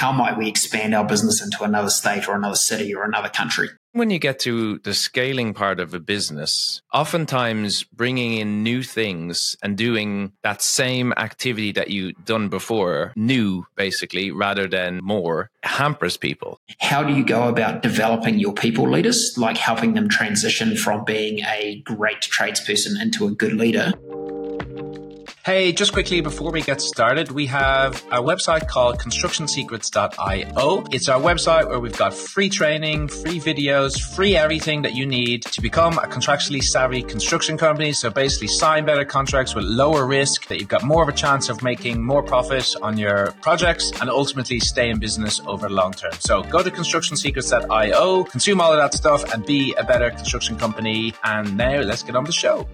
how might we expand our business into another state or another city or another country. When you get to the scaling part of a business, oftentimes bringing in new things and doing that same activity that you've done before, new basically, rather than more, hampers people. How do you go about developing your people leaders, like helping them transition from being a great tradesperson into a good leader? Hey, just quickly before we get started, we have a website called constructionsecrets.io. It's our website where we've got free training, free videos, free everything that you need to become a contractually savvy construction company. So basically sign better contracts with lower risk that you've got more of a chance of making more profit on your projects and ultimately stay in business over the long term. So go to constructionsecrets.io, consume all of that stuff and be a better construction company. And now let's get on the show.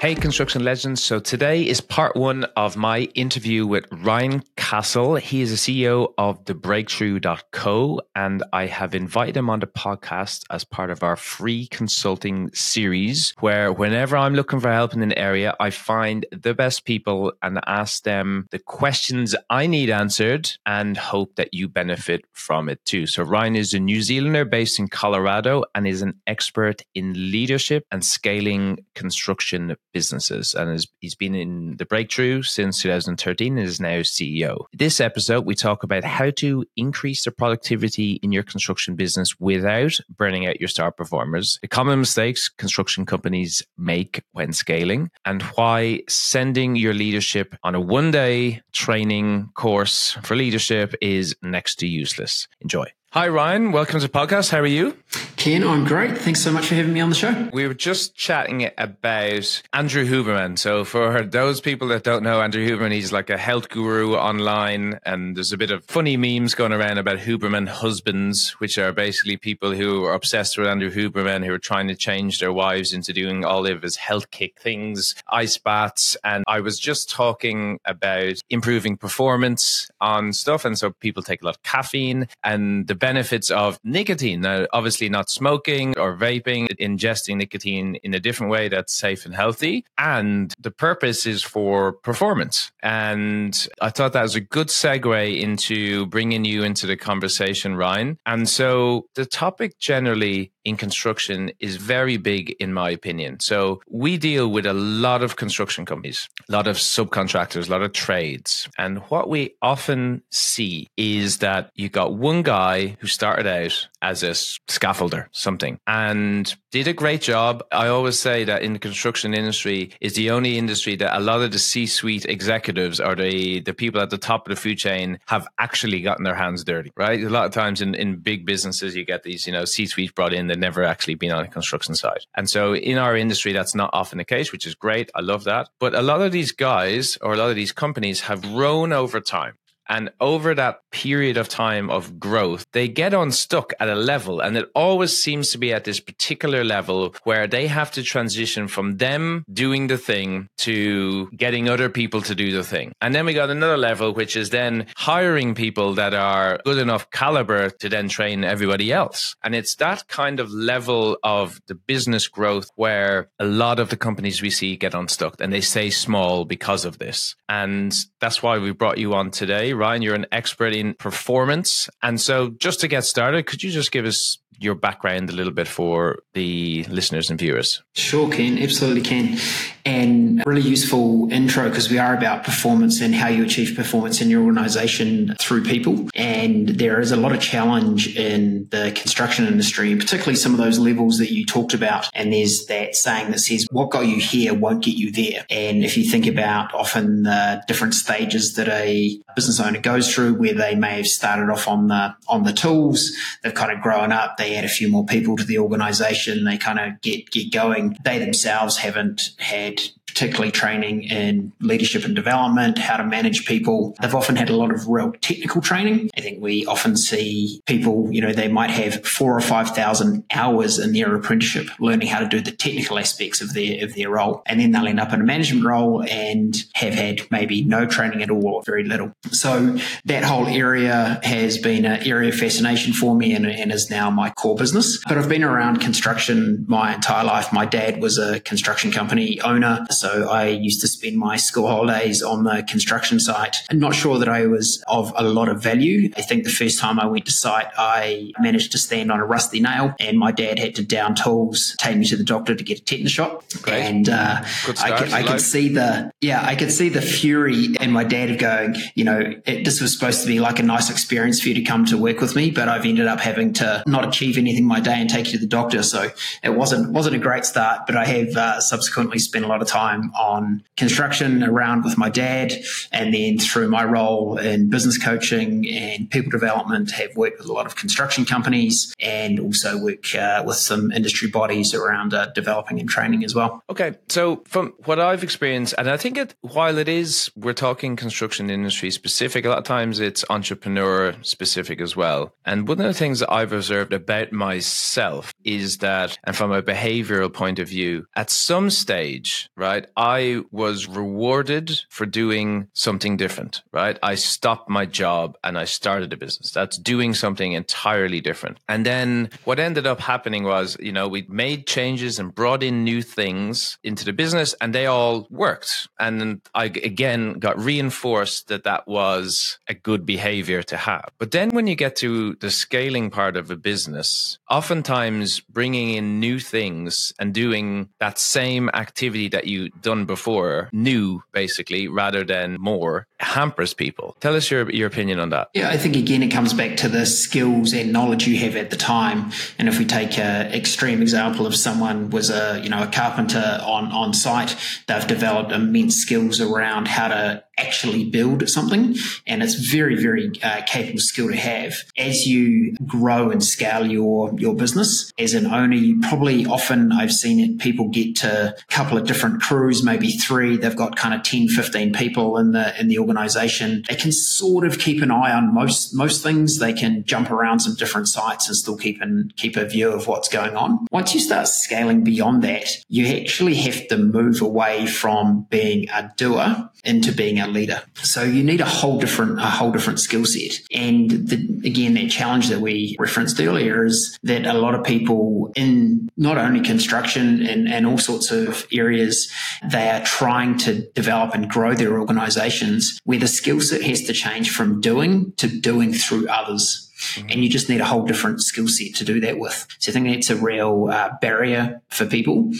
Hey, construction legends. So today is part one of my interview with Ryan Castle. He is the CEO of thebreakthrough.co, and I have invited him on the podcast as part of our free consulting series, where whenever I'm looking for help in an area, I find the best people and ask them the questions I need answered and hope that you benefit from it too. So Ryan is a New Zealander based in Colorado and is an expert in leadership and scaling construction businesses and has, he's been in the breakthrough since 2013 and is now CEO. This episode, we talk about how to increase the productivity in your construction business without burning out your star performers, the common mistakes construction companies make when scaling, and why sending your leadership on a one day training course for leadership is next to useless. Enjoy. Hi, Ryan. Welcome to the podcast. How are you? Ken, I'm great. Thanks so much for having me on the show. We were just chatting about Andrew Huberman. So, for those people that don't know Andrew Huberman, he's like a health guru online, and there's a bit of funny memes going around about Huberman husbands, which are basically people who are obsessed with Andrew Huberman, who are trying to change their wives into doing all of his health kick things, ice baths. And I was just talking about improving performance on stuff. And so, people take a lot of caffeine and the benefits of nicotine. Now, obviously, not smoking or vaping, ingesting nicotine in a different way that's safe and healthy. And the purpose is for performance. And I thought that was a good segue into bringing you into the conversation, Ryan. And so the topic generally in construction is very big, in my opinion. So we deal with a lot of construction companies, a lot of subcontractors, a lot of trades. And what we often see is that you got one guy who started out as a scaffolder, something, and did a great job. I always say that in the construction industry is the only industry that a lot of the C-suite executives or the, the people at the top of the food chain have actually gotten their hands dirty, right? A lot of times in, in big businesses, you get these, you know, C-suite brought in that never actually been on a construction site. And so in our industry, that's not often the case, which is great. I love that. But a lot of these guys or a lot of these companies have grown over time. And over that period of time of growth, they get unstuck at a level. And it always seems to be at this particular level where they have to transition from them doing the thing to getting other people to do the thing. And then we got another level, which is then hiring people that are good enough caliber to then train everybody else. And it's that kind of level of the business growth where a lot of the companies we see get unstuck and they stay small because of this. And that's why we brought you on today Ryan, you're an expert in performance. And so, just to get started, could you just give us your background a little bit for the listeners and viewers? Sure, Ken. Absolutely can. And really useful intro because we are about performance and how you achieve performance in your organization through people. And there is a lot of challenge in the construction industry, particularly some of those levels that you talked about. And there's that saying that says, what got you here won't get you there. And if you think about often the different stages that a business owner goes through where they may have started off on the, on the tools, they've kind of grown up, they add a few more people to the organization, they kind of get, get going. They themselves haven't had right particularly training in leadership and development, how to manage people. They've often had a lot of real technical training. I think we often see people, you know, they might have four or 5,000 hours in their apprenticeship learning how to do the technical aspects of their, of their role. And then they'll end up in a management role and have had maybe no training at all or very little. So that whole area has been an area of fascination for me and, and is now my core business. But I've been around construction my entire life. My dad was a construction company owner So I used to spend my school holidays on the construction site. I'm not sure that I was of a lot of value. I think the first time I went to site, I managed to stand on a rusty nail and my dad had to down tools, take me to the doctor to get a tetanus shot. Great. And uh, I, could, I could see the, yeah, I could see the fury in my dad of going, you know, it, this was supposed to be like a nice experience for you to come to work with me, but I've ended up having to not achieve anything my day and take you to the doctor. So it wasn't, wasn't a great start, but I have uh, subsequently spent a lot of time on construction around with my dad. And then through my role in business coaching and people development, have worked with a lot of construction companies and also work uh, with some industry bodies around uh, developing and training as well. Okay. So from what I've experienced, and I think it, while it is, we're talking construction industry specific, a lot of times it's entrepreneur specific as well. And one of the things that I've observed about myself is that, and from a behavioral point of view, at some stage, right, I was rewarded for doing something different, right? I stopped my job and I started a business. That's doing something entirely different. And then what ended up happening was, you know, we made changes and brought in new things into the business and they all worked. And I again got reinforced that that was a good behavior to have. But then when you get to the scaling part of a business, oftentimes bringing in new things and doing that same activity that you done before, new basically, rather than more, hampers people. Tell us your, your opinion on that. Yeah, I think again, it comes back to the skills and knowledge you have at the time. And if we take an extreme example of someone was a, you know, a carpenter on, on site, they've developed immense skills around how to actually build something. And it's very, very uh, capable skill to have. As you grow and scale your, your business as an owner, you probably often, I've seen it, people get to a couple of different crews, maybe three. They've got kind of 10, 15 people in the, in the organization. They can sort of keep an eye on most, most things. They can jump around some different sites and still keep and keep a view of what's going on. Once you start scaling beyond that, you actually have to move away from being a doer into being a leader. So you need a whole different, a whole different skill set. And the, again, that challenge that we referenced earlier is that a lot of people in not only construction and, and all sorts of areas, they are trying to develop and grow their organizations where the skill set has to change from doing to doing through others. And you just need a whole different skill set to do that with. So I think that's a real uh, barrier for people.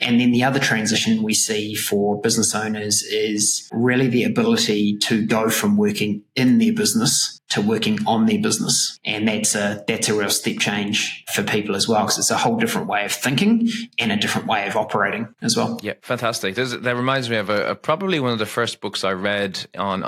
And then the other transition we see for business owners is really the ability to go from working in their business to working on their business. And that's a, that's a real step change for people as well, because it's a whole different way of thinking and a different way of operating as well. Yeah, fantastic. That reminds me of a, a, probably one of the first books I read on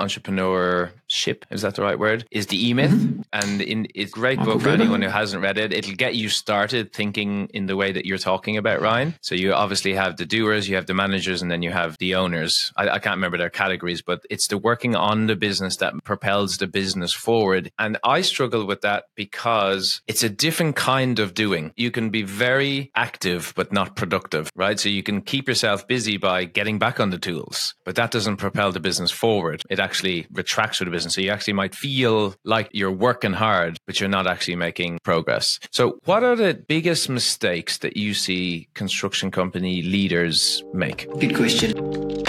entrepreneurship. Is that the right word? Is the E Myth. Mm-hmm. And in, it's a great book for anyone who hasn't read it. It'll get you started thinking in the way that you're talking about, Ryan. So you obviously have the doers, you have the managers, and then you have the owners. I, I can't remember their categories, but it's the working on the business that propels the business forward. And I struggle with that because it's a different kind of doing. You can be very active, but not productive, right? So you can keep yourself busy by getting back on the tools, but that doesn't propel the business forward. It actually retracts for the business. So you actually might feel like you're working hard, but you're not actually making progress. So what are the biggest mistakes that you see construction company leaders make? Good question.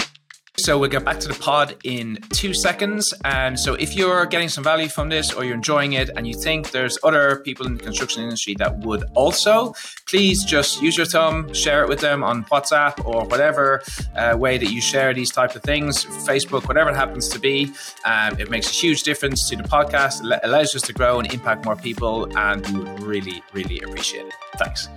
So we'll get back to the pod in two seconds. And so if you're getting some value from this or you're enjoying it and you think there's other people in the construction industry that would also, please just use your thumb, share it with them on WhatsApp or whatever uh, way that you share these type of things, Facebook, whatever it happens to be. Um, it makes a huge difference to the podcast. It allows us to grow and impact more people. And we would really, really appreciate it. Thanks.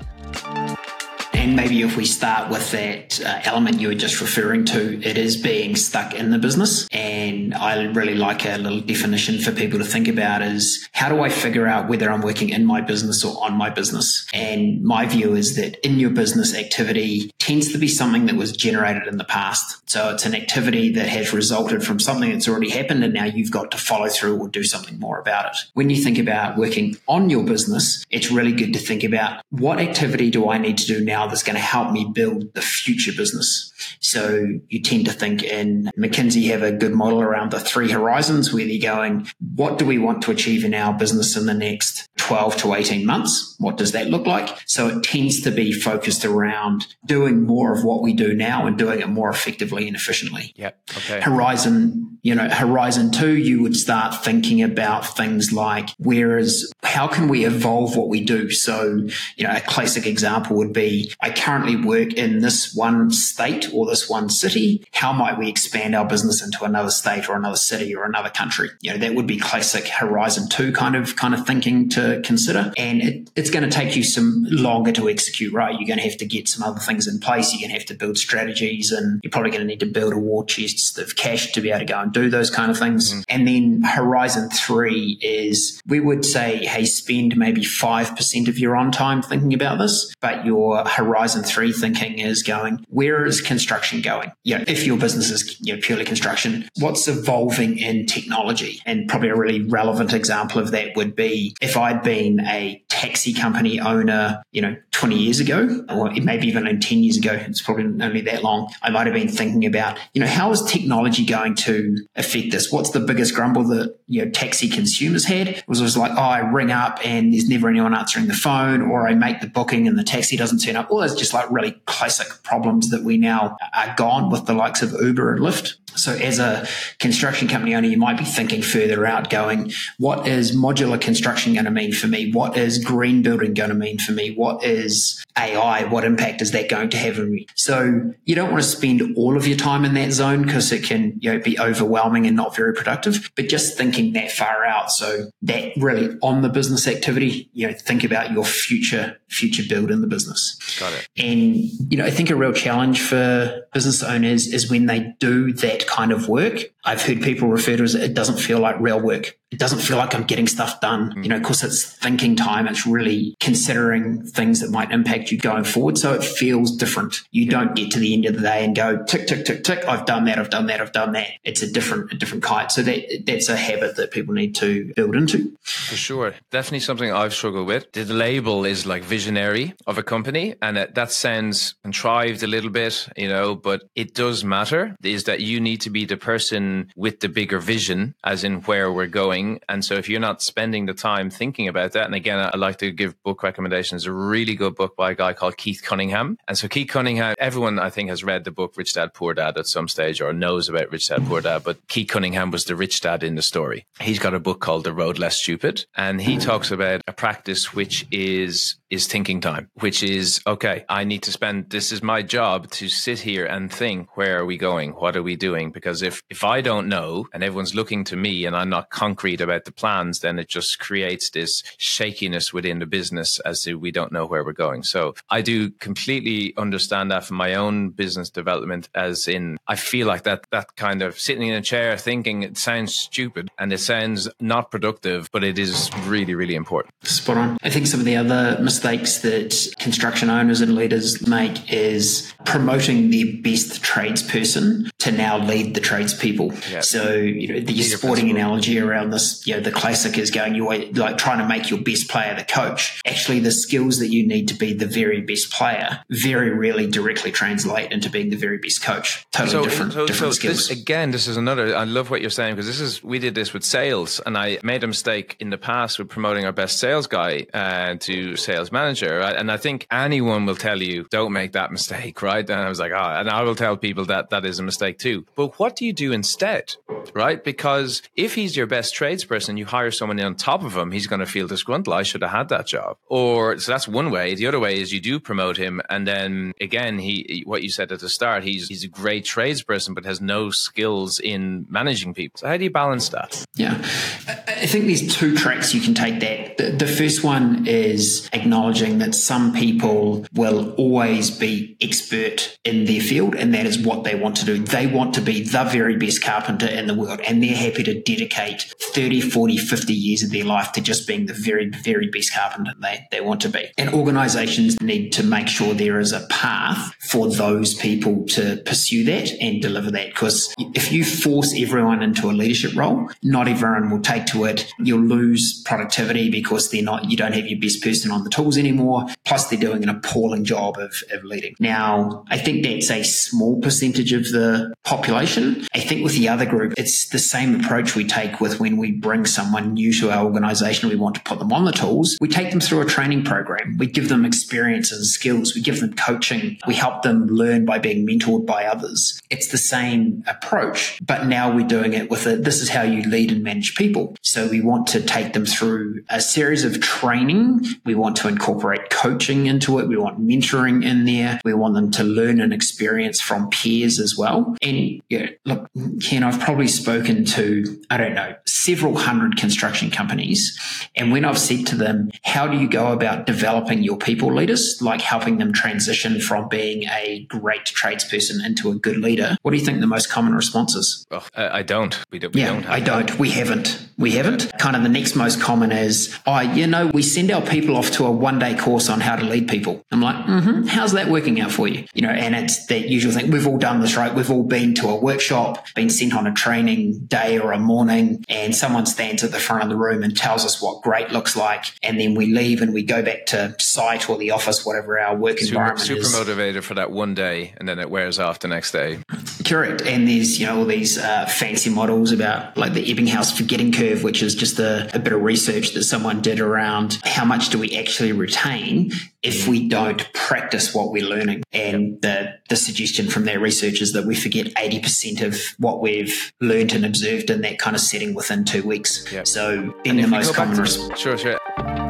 And maybe if we start with that uh, element you were just referring to, it is being stuck in the business. And I really like a little definition for people to think about is how do I figure out whether I'm working in my business or on my business? And my view is that in your business activity tends to be something that was generated in the past. So it's an activity that has resulted from something that's already happened and now you've got to follow through or do something more about it. When you think about working on your business, it's really good to think about what activity do I need to do now that's going to help me build the future business. So you tend to think in McKinsey have a good model around the three horizons where they're going, what do we want to achieve in our business in the next 12 to 18 months. What does that look like? So it tends to be focused around doing more of what we do now and doing it more effectively and efficiently. Yep. Okay. Horizon, you know, Horizon 2, you would start thinking about things like whereas how can we evolve what we do? So, you know, a classic example would be I currently work in this one state or this one city. How might we expand our business into another state or another city or another country? You know, that would be classic Horizon 2 kind of kind of thinking to consider. And it, it's going to take you some longer to execute, right? You're going to have to get some other things in place. You're going to have to build strategies and you're probably going to need to build a war chest of cash to be able to go and do those kind of things. Mm-hmm. And then Horizon 3 is we would say, hey, spend maybe 5% of your on time thinking about this, but your Horizon 3 thinking is going, where is construction going? You know, if your business is you know, purely construction, what's evolving in technology? And probably a really relevant example of that would be if I'd been a taxi company owner, you know, 20 years ago, or maybe even 10 years ago, it's probably only that long, I might have been thinking about, you know, how is technology going to affect this? What's the biggest grumble that, you know, taxi consumers had? It was, was like, oh, I ring up and there's never anyone answering the phone, or I make the booking and the taxi doesn't turn up. All those just like really classic problems that we now are gone with the likes of Uber and Lyft. So as a construction company owner, you might be thinking further out going, what is modular construction going to mean for me? What is green building going to mean for me? What is AI? What impact is that going to have on me? So you don't want to spend all of your time in that zone because it can, you know, be overwhelming and not very productive, but just thinking that far out. So that really on the business activity, you know, think about your future, future build in the business. Got it. And, you know, I think a real challenge for business owners is when they do that kind of work. I've heard people refer to as it doesn't feel like real work it doesn't feel like I'm getting stuff done. Mm. You know, of course, it's thinking time. It's really considering things that might impact you going forward. So it feels different. You don't get to the end of the day and go tick, tick, tick, tick. I've done that. I've done that. I've done that. It's a different, a different kite. So that that's a habit that people need to build into. For sure. Definitely something I've struggled with. The label is like visionary of a company and that sounds contrived a little bit, you know, but it does matter is that you need to be the person with the bigger vision as in where we're going and so if you're not spending the time thinking about that, and again, I like to give book recommendations, a really good book by a guy called Keith Cunningham. And so Keith Cunningham, everyone I think has read the book Rich Dad Poor Dad at some stage or knows about Rich Dad Poor Dad, but Keith Cunningham was the rich dad in the story. He's got a book called The Road Less Stupid. And he talks about a practice which is is thinking time, which is okay, I need to spend this is my job to sit here and think, where are we going? What are we doing? Because if if I don't know and everyone's looking to me and I'm not concrete about the plans, then it just creates this shakiness within the business as we don't know where we're going. So I do completely understand that from my own business development as in I feel like that that kind of sitting in a chair thinking it sounds stupid and it sounds not productive, but it is really, really important. Spot on. I think some of the other mistakes that construction owners and leaders make is promoting their best tradesperson to now lead the tradespeople. Yeah. So, you know, the sporting analogy around this, you know, the classic is going, you're like trying to make your best player the coach. Actually, the skills that you need to be the very best player very rarely directly translate into being the very best coach. Totally so, different, so, different so skills. This, again, this is another, I love what you're saying because this is, we did this with sales and I made a mistake in the past with promoting our best sales guy uh, to sales manager. Right? And I think anyone will tell you, don't make that mistake, right? And I was like, oh, and I will tell people that that is a mistake too. But what do you do instead, right? Because if he's your best tradesperson, you hire someone on top of him, he's going to feel disgruntled. I should have had that job. Or so that's one way. The other way is you do promote him, and then again, he what you said at the start, he's he's a great tradesperson, but has no skills in managing people. So how do you balance that? Yeah, I think there's two tracks you can take that. The, the first one is acknowledging that some people will always be expert in their field, and that is what they want to do. They want to be the very best carpenter in the world, and they're happy to dedicate 30, 40, 50 years of their life to just being the very, very best carpenter they, they want to be. And organizations need to make sure there is a path for those people to pursue that and deliver that. Because if you force everyone into a leadership role, not everyone will take to it. You'll lose productivity because they're not, you don't have your best person on the tools anymore. Plus they're doing an appalling job of, of leading. Now, I think that's a small percentage of the population. I think with the other group, it's the same approach we take with when we bring someone new to our organization. We want to put them on the tools. We take them through a training program. We give them experience and skills. We give them coaching. We help them learn by being mentored by others. It's the same approach, but now we're doing it with a, this is how you lead and manage people. So we want to take them through a series of training. We want to incorporate coaching into it. We want mentoring in there. We want them to learn and experience from peers as well. And yeah, look, Ken, I've probably spoken to, I don't know, several hundred construction companies. And when I've said to them, how do you go about developing your people leaders, like helping them transition from being a great tradesperson into a good leader? What do you think the most common response is? Well, I don't. We don't. We yeah, don't I don't. We haven't. We haven't. Kind of the next most common is, oh, you know, we send our people off to a one day course on how to lead people. I'm like, mm-hmm, how's that working out for you? You know, and it's that usual thing. We've all done this, right? We've all been to a workshop, been sent on a training day or a morning, and someone stands at the front of the room and tells us what great looks like. And then we leave and we go back to site or the office, whatever our work super, environment super is. Super motivated for that one day and then it wears off the next day. Correct. And there's, you know, all these uh, fancy models about like the Ebbinghaus forgetting curve, which is just a, a bit of research that someone did around how much do we actually retain if we don't practice what we're learning. And the, the suggestion from that research is that we forget 80% of what we've learned and observed in that kind of setting within two weeks. Yep. So, in the most common response. Sure, sure.